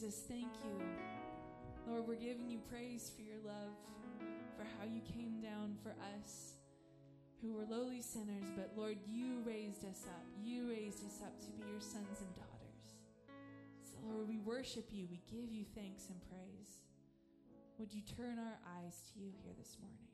Jesus, thank you. Lord, we're giving you praise for your love, for how you came down for us who were lowly sinners, but Lord, you raised us up. You raised us up to be your sons and daughters. So, Lord, we worship you. We give you thanks and praise. Would you turn our eyes to you here this morning?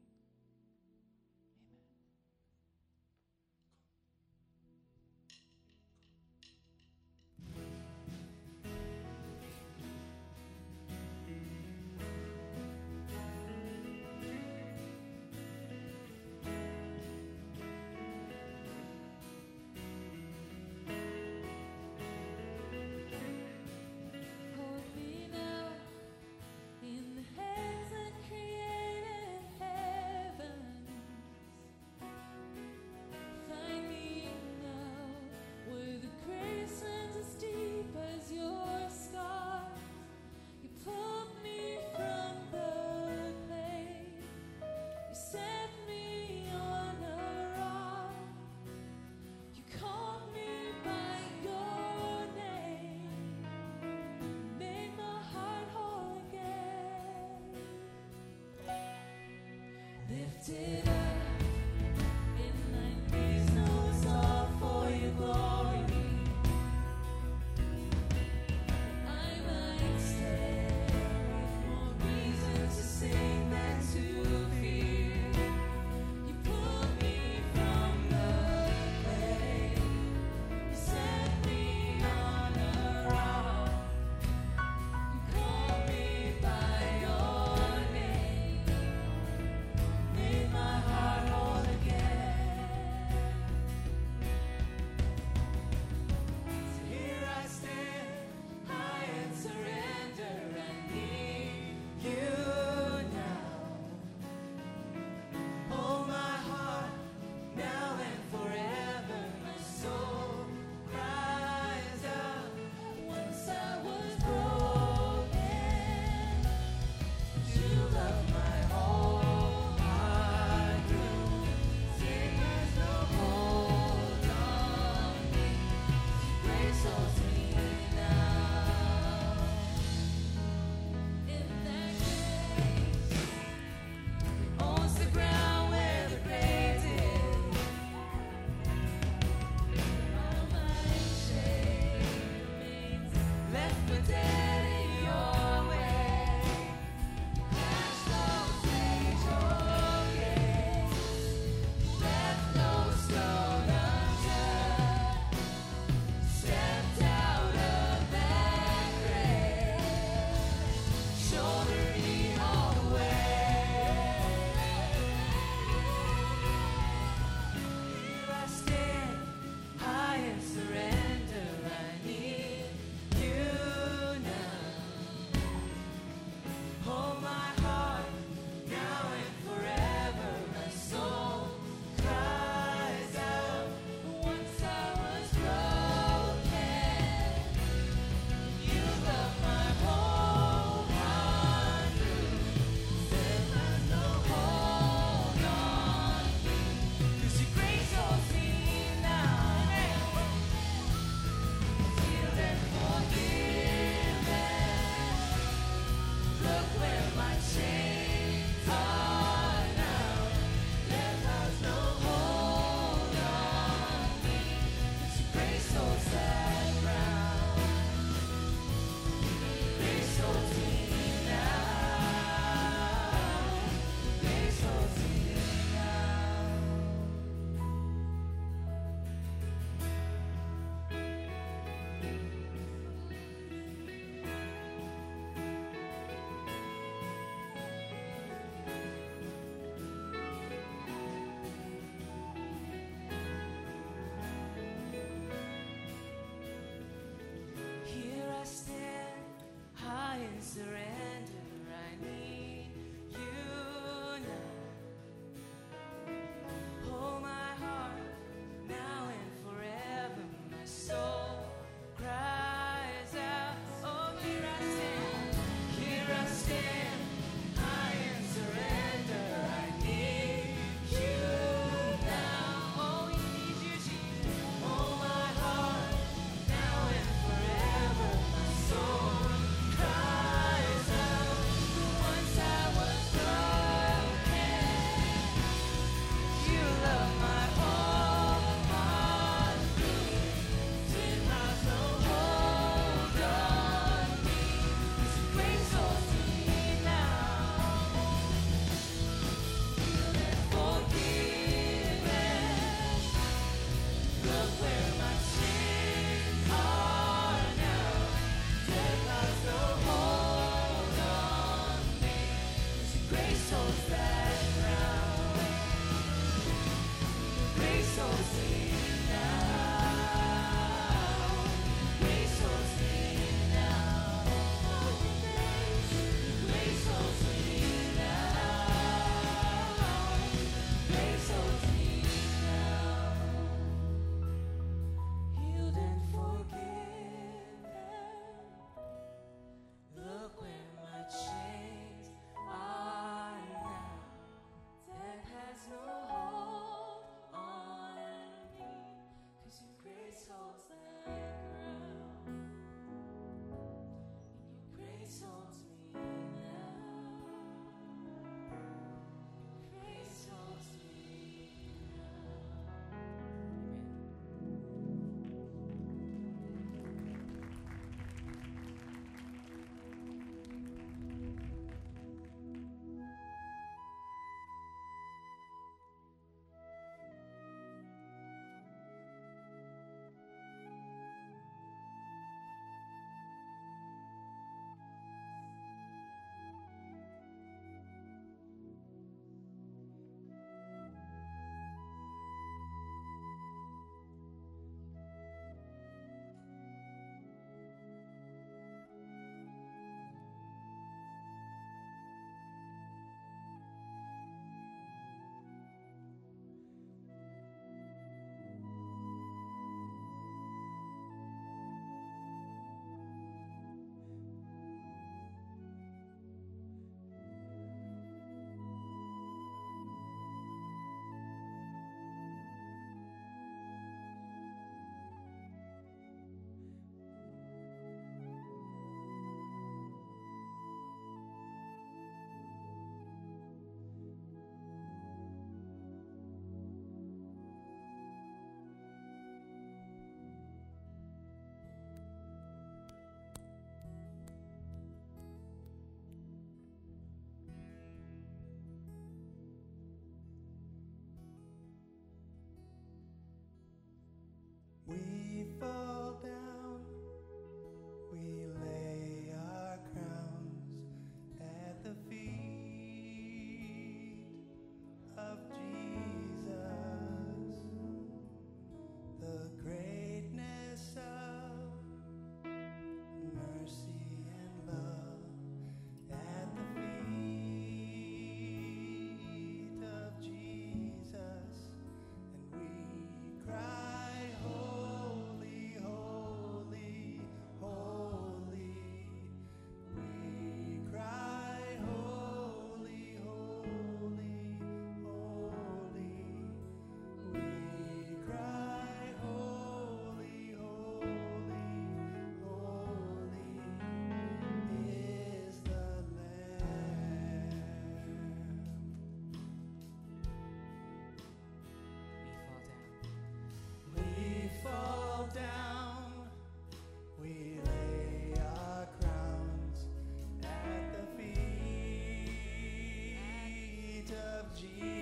Of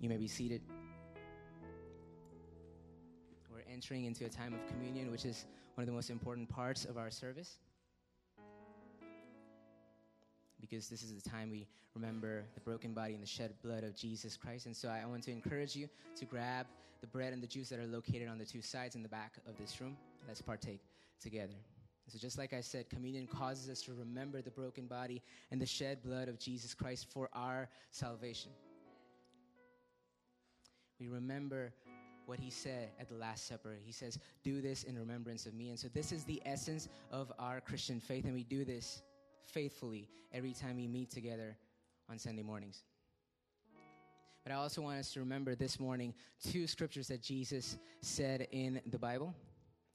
You may be seated. We're entering into a time of communion, which is one of the most important parts of our service. Because this is the time we remember the broken body and the shed blood of Jesus Christ. And so I want to encourage you to grab the bread and the juice that are located on the two sides in the back of this room. Let's partake together. So, just like I said, communion causes us to remember the broken body and the shed blood of Jesus Christ for our salvation. We remember what he said at the Last Supper. He says, Do this in remembrance of me. And so, this is the essence of our Christian faith, and we do this faithfully every time we meet together on Sunday mornings. But I also want us to remember this morning two scriptures that Jesus said in the Bible.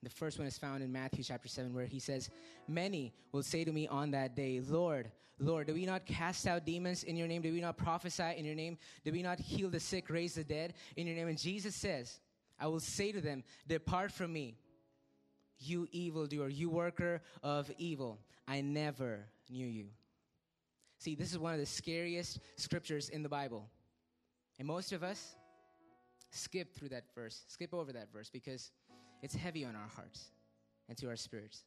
The first one is found in Matthew chapter 7, where he says, Many will say to me on that day, Lord, Lord, did we not cast out demons in your name? Did we not prophesy in your name? Did we not heal the sick, raise the dead in your name? And Jesus says, I will say to them, Depart from me, you evildoer, you worker of evil. I never knew you. See, this is one of the scariest scriptures in the Bible. And most of us skip through that verse, skip over that verse because it's heavy on our hearts and to our spirits.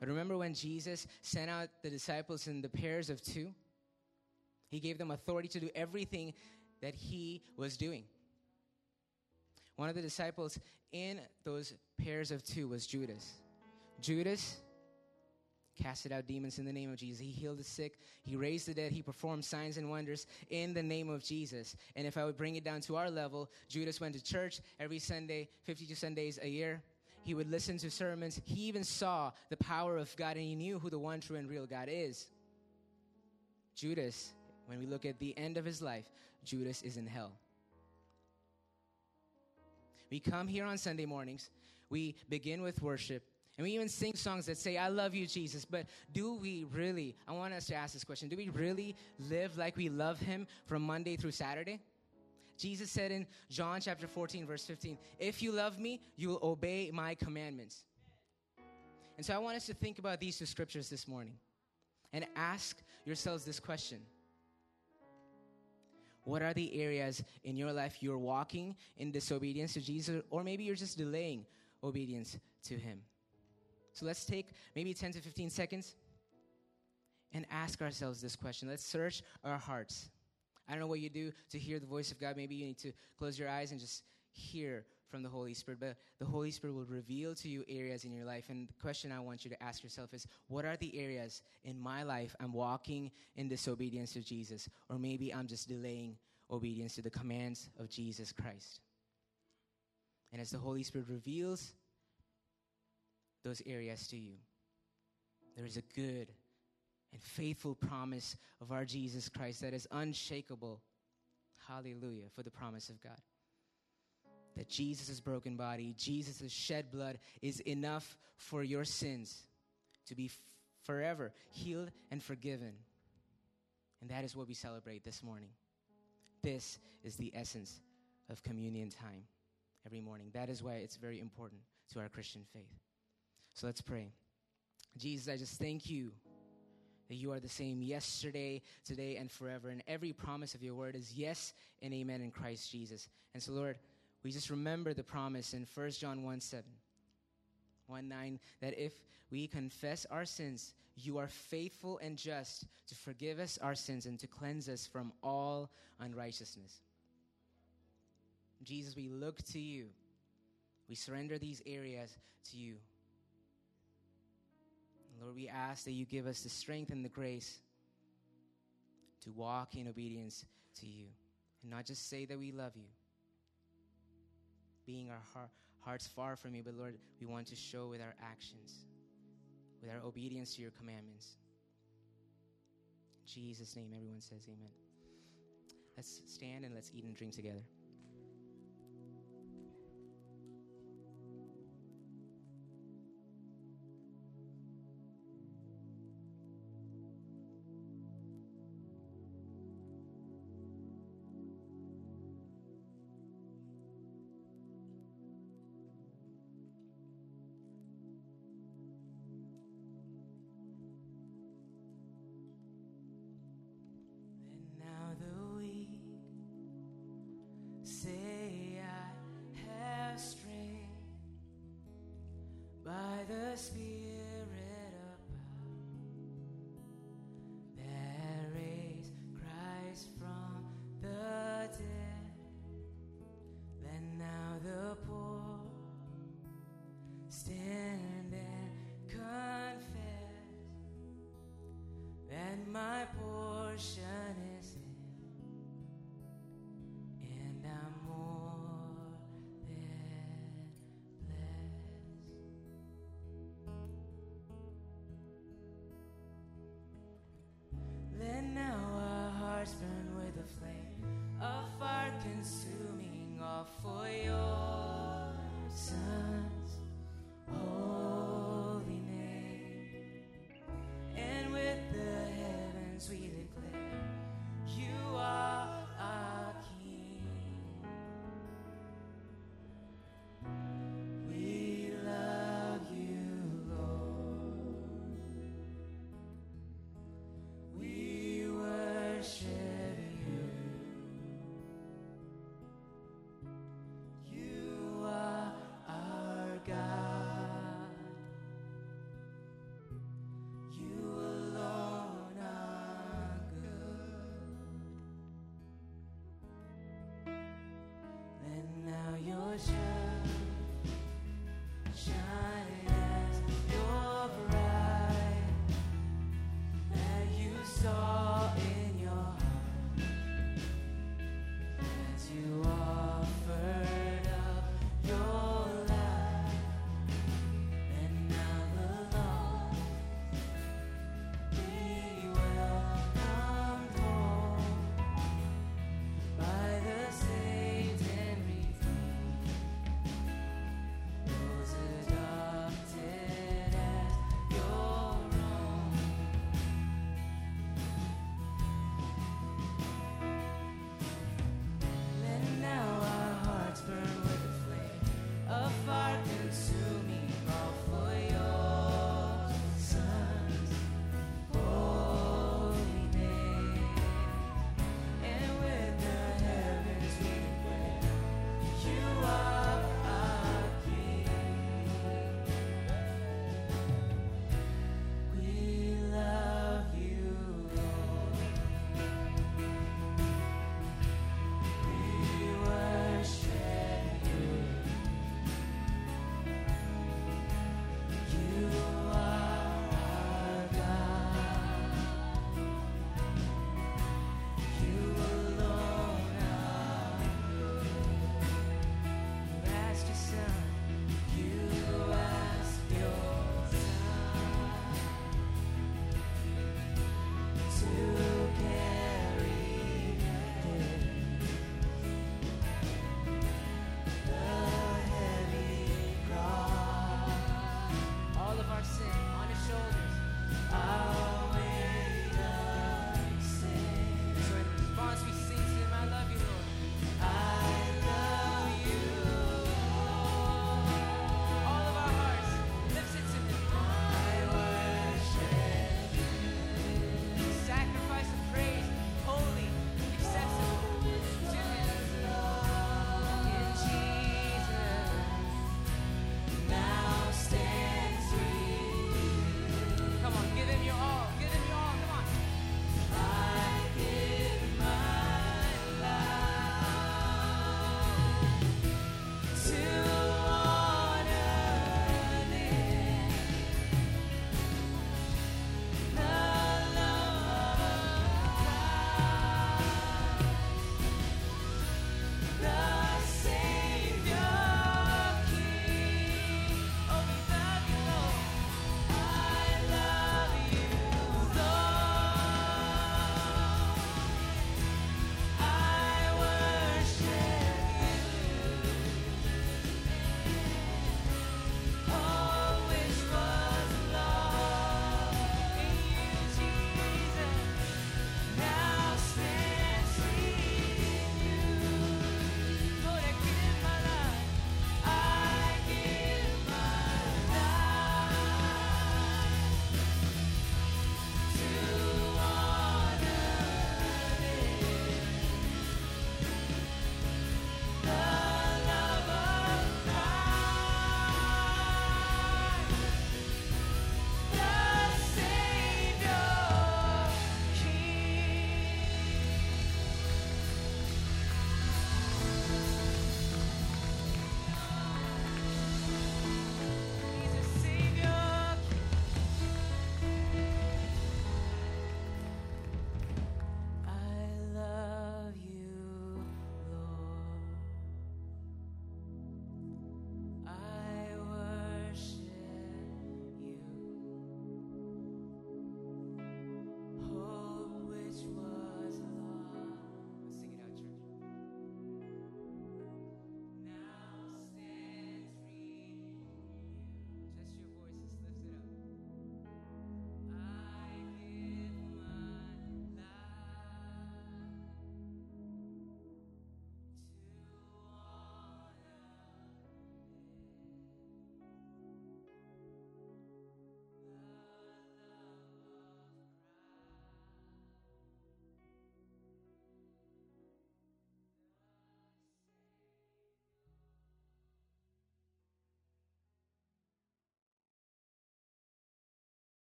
But remember when Jesus sent out the disciples in the pairs of two? He gave them authority to do everything that he was doing. One of the disciples in those pairs of two was Judas. Judas casted out demons in the name of Jesus. He healed the sick. He raised the dead. He performed signs and wonders in the name of Jesus. And if I would bring it down to our level, Judas went to church every Sunday, 52 Sundays a year. He would listen to sermons. He even saw the power of God and he knew who the one true and real God is. Judas, when we look at the end of his life, Judas is in hell. We come here on Sunday mornings, we begin with worship, and we even sing songs that say, I love you, Jesus. But do we really, I want us to ask this question, do we really live like we love him from Monday through Saturday? Jesus said in John chapter 14, verse 15, If you love me, you will obey my commandments. And so I want us to think about these two scriptures this morning and ask yourselves this question What are the areas in your life you're walking in disobedience to Jesus, or maybe you're just delaying obedience to Him? So let's take maybe 10 to 15 seconds and ask ourselves this question. Let's search our hearts. I don't know what you do to hear the voice of God. Maybe you need to close your eyes and just hear from the Holy Spirit, but the Holy Spirit will reveal to you areas in your life. And the question I want you to ask yourself is what are the areas in my life I'm walking in disobedience to Jesus? Or maybe I'm just delaying obedience to the commands of Jesus Christ. And as the Holy Spirit reveals those areas to you, there is a good and faithful promise of our Jesus Christ that is unshakable. Hallelujah for the promise of God that Jesus' broken body, Jesus' shed blood is enough for your sins to be forever healed and forgiven. And that is what we celebrate this morning. This is the essence of communion time every morning. That is why it's very important to our Christian faith. So let's pray. Jesus, I just thank you that you are the same yesterday, today, and forever. And every promise of your word is yes and amen in Christ Jesus. And so, Lord, we just remember the promise in 1 John 1 7, 1 9, that if we confess our sins, you are faithful and just to forgive us our sins and to cleanse us from all unrighteousness. Jesus, we look to you. We surrender these areas to you. Lord, we ask that you give us the strength and the grace to walk in obedience to you and not just say that we love you being our heart, hearts far from you, but Lord, we want to show with our actions, with our obedience to your commandments. In Jesus' name, everyone says amen. Let's stand and let's eat and drink together. Stand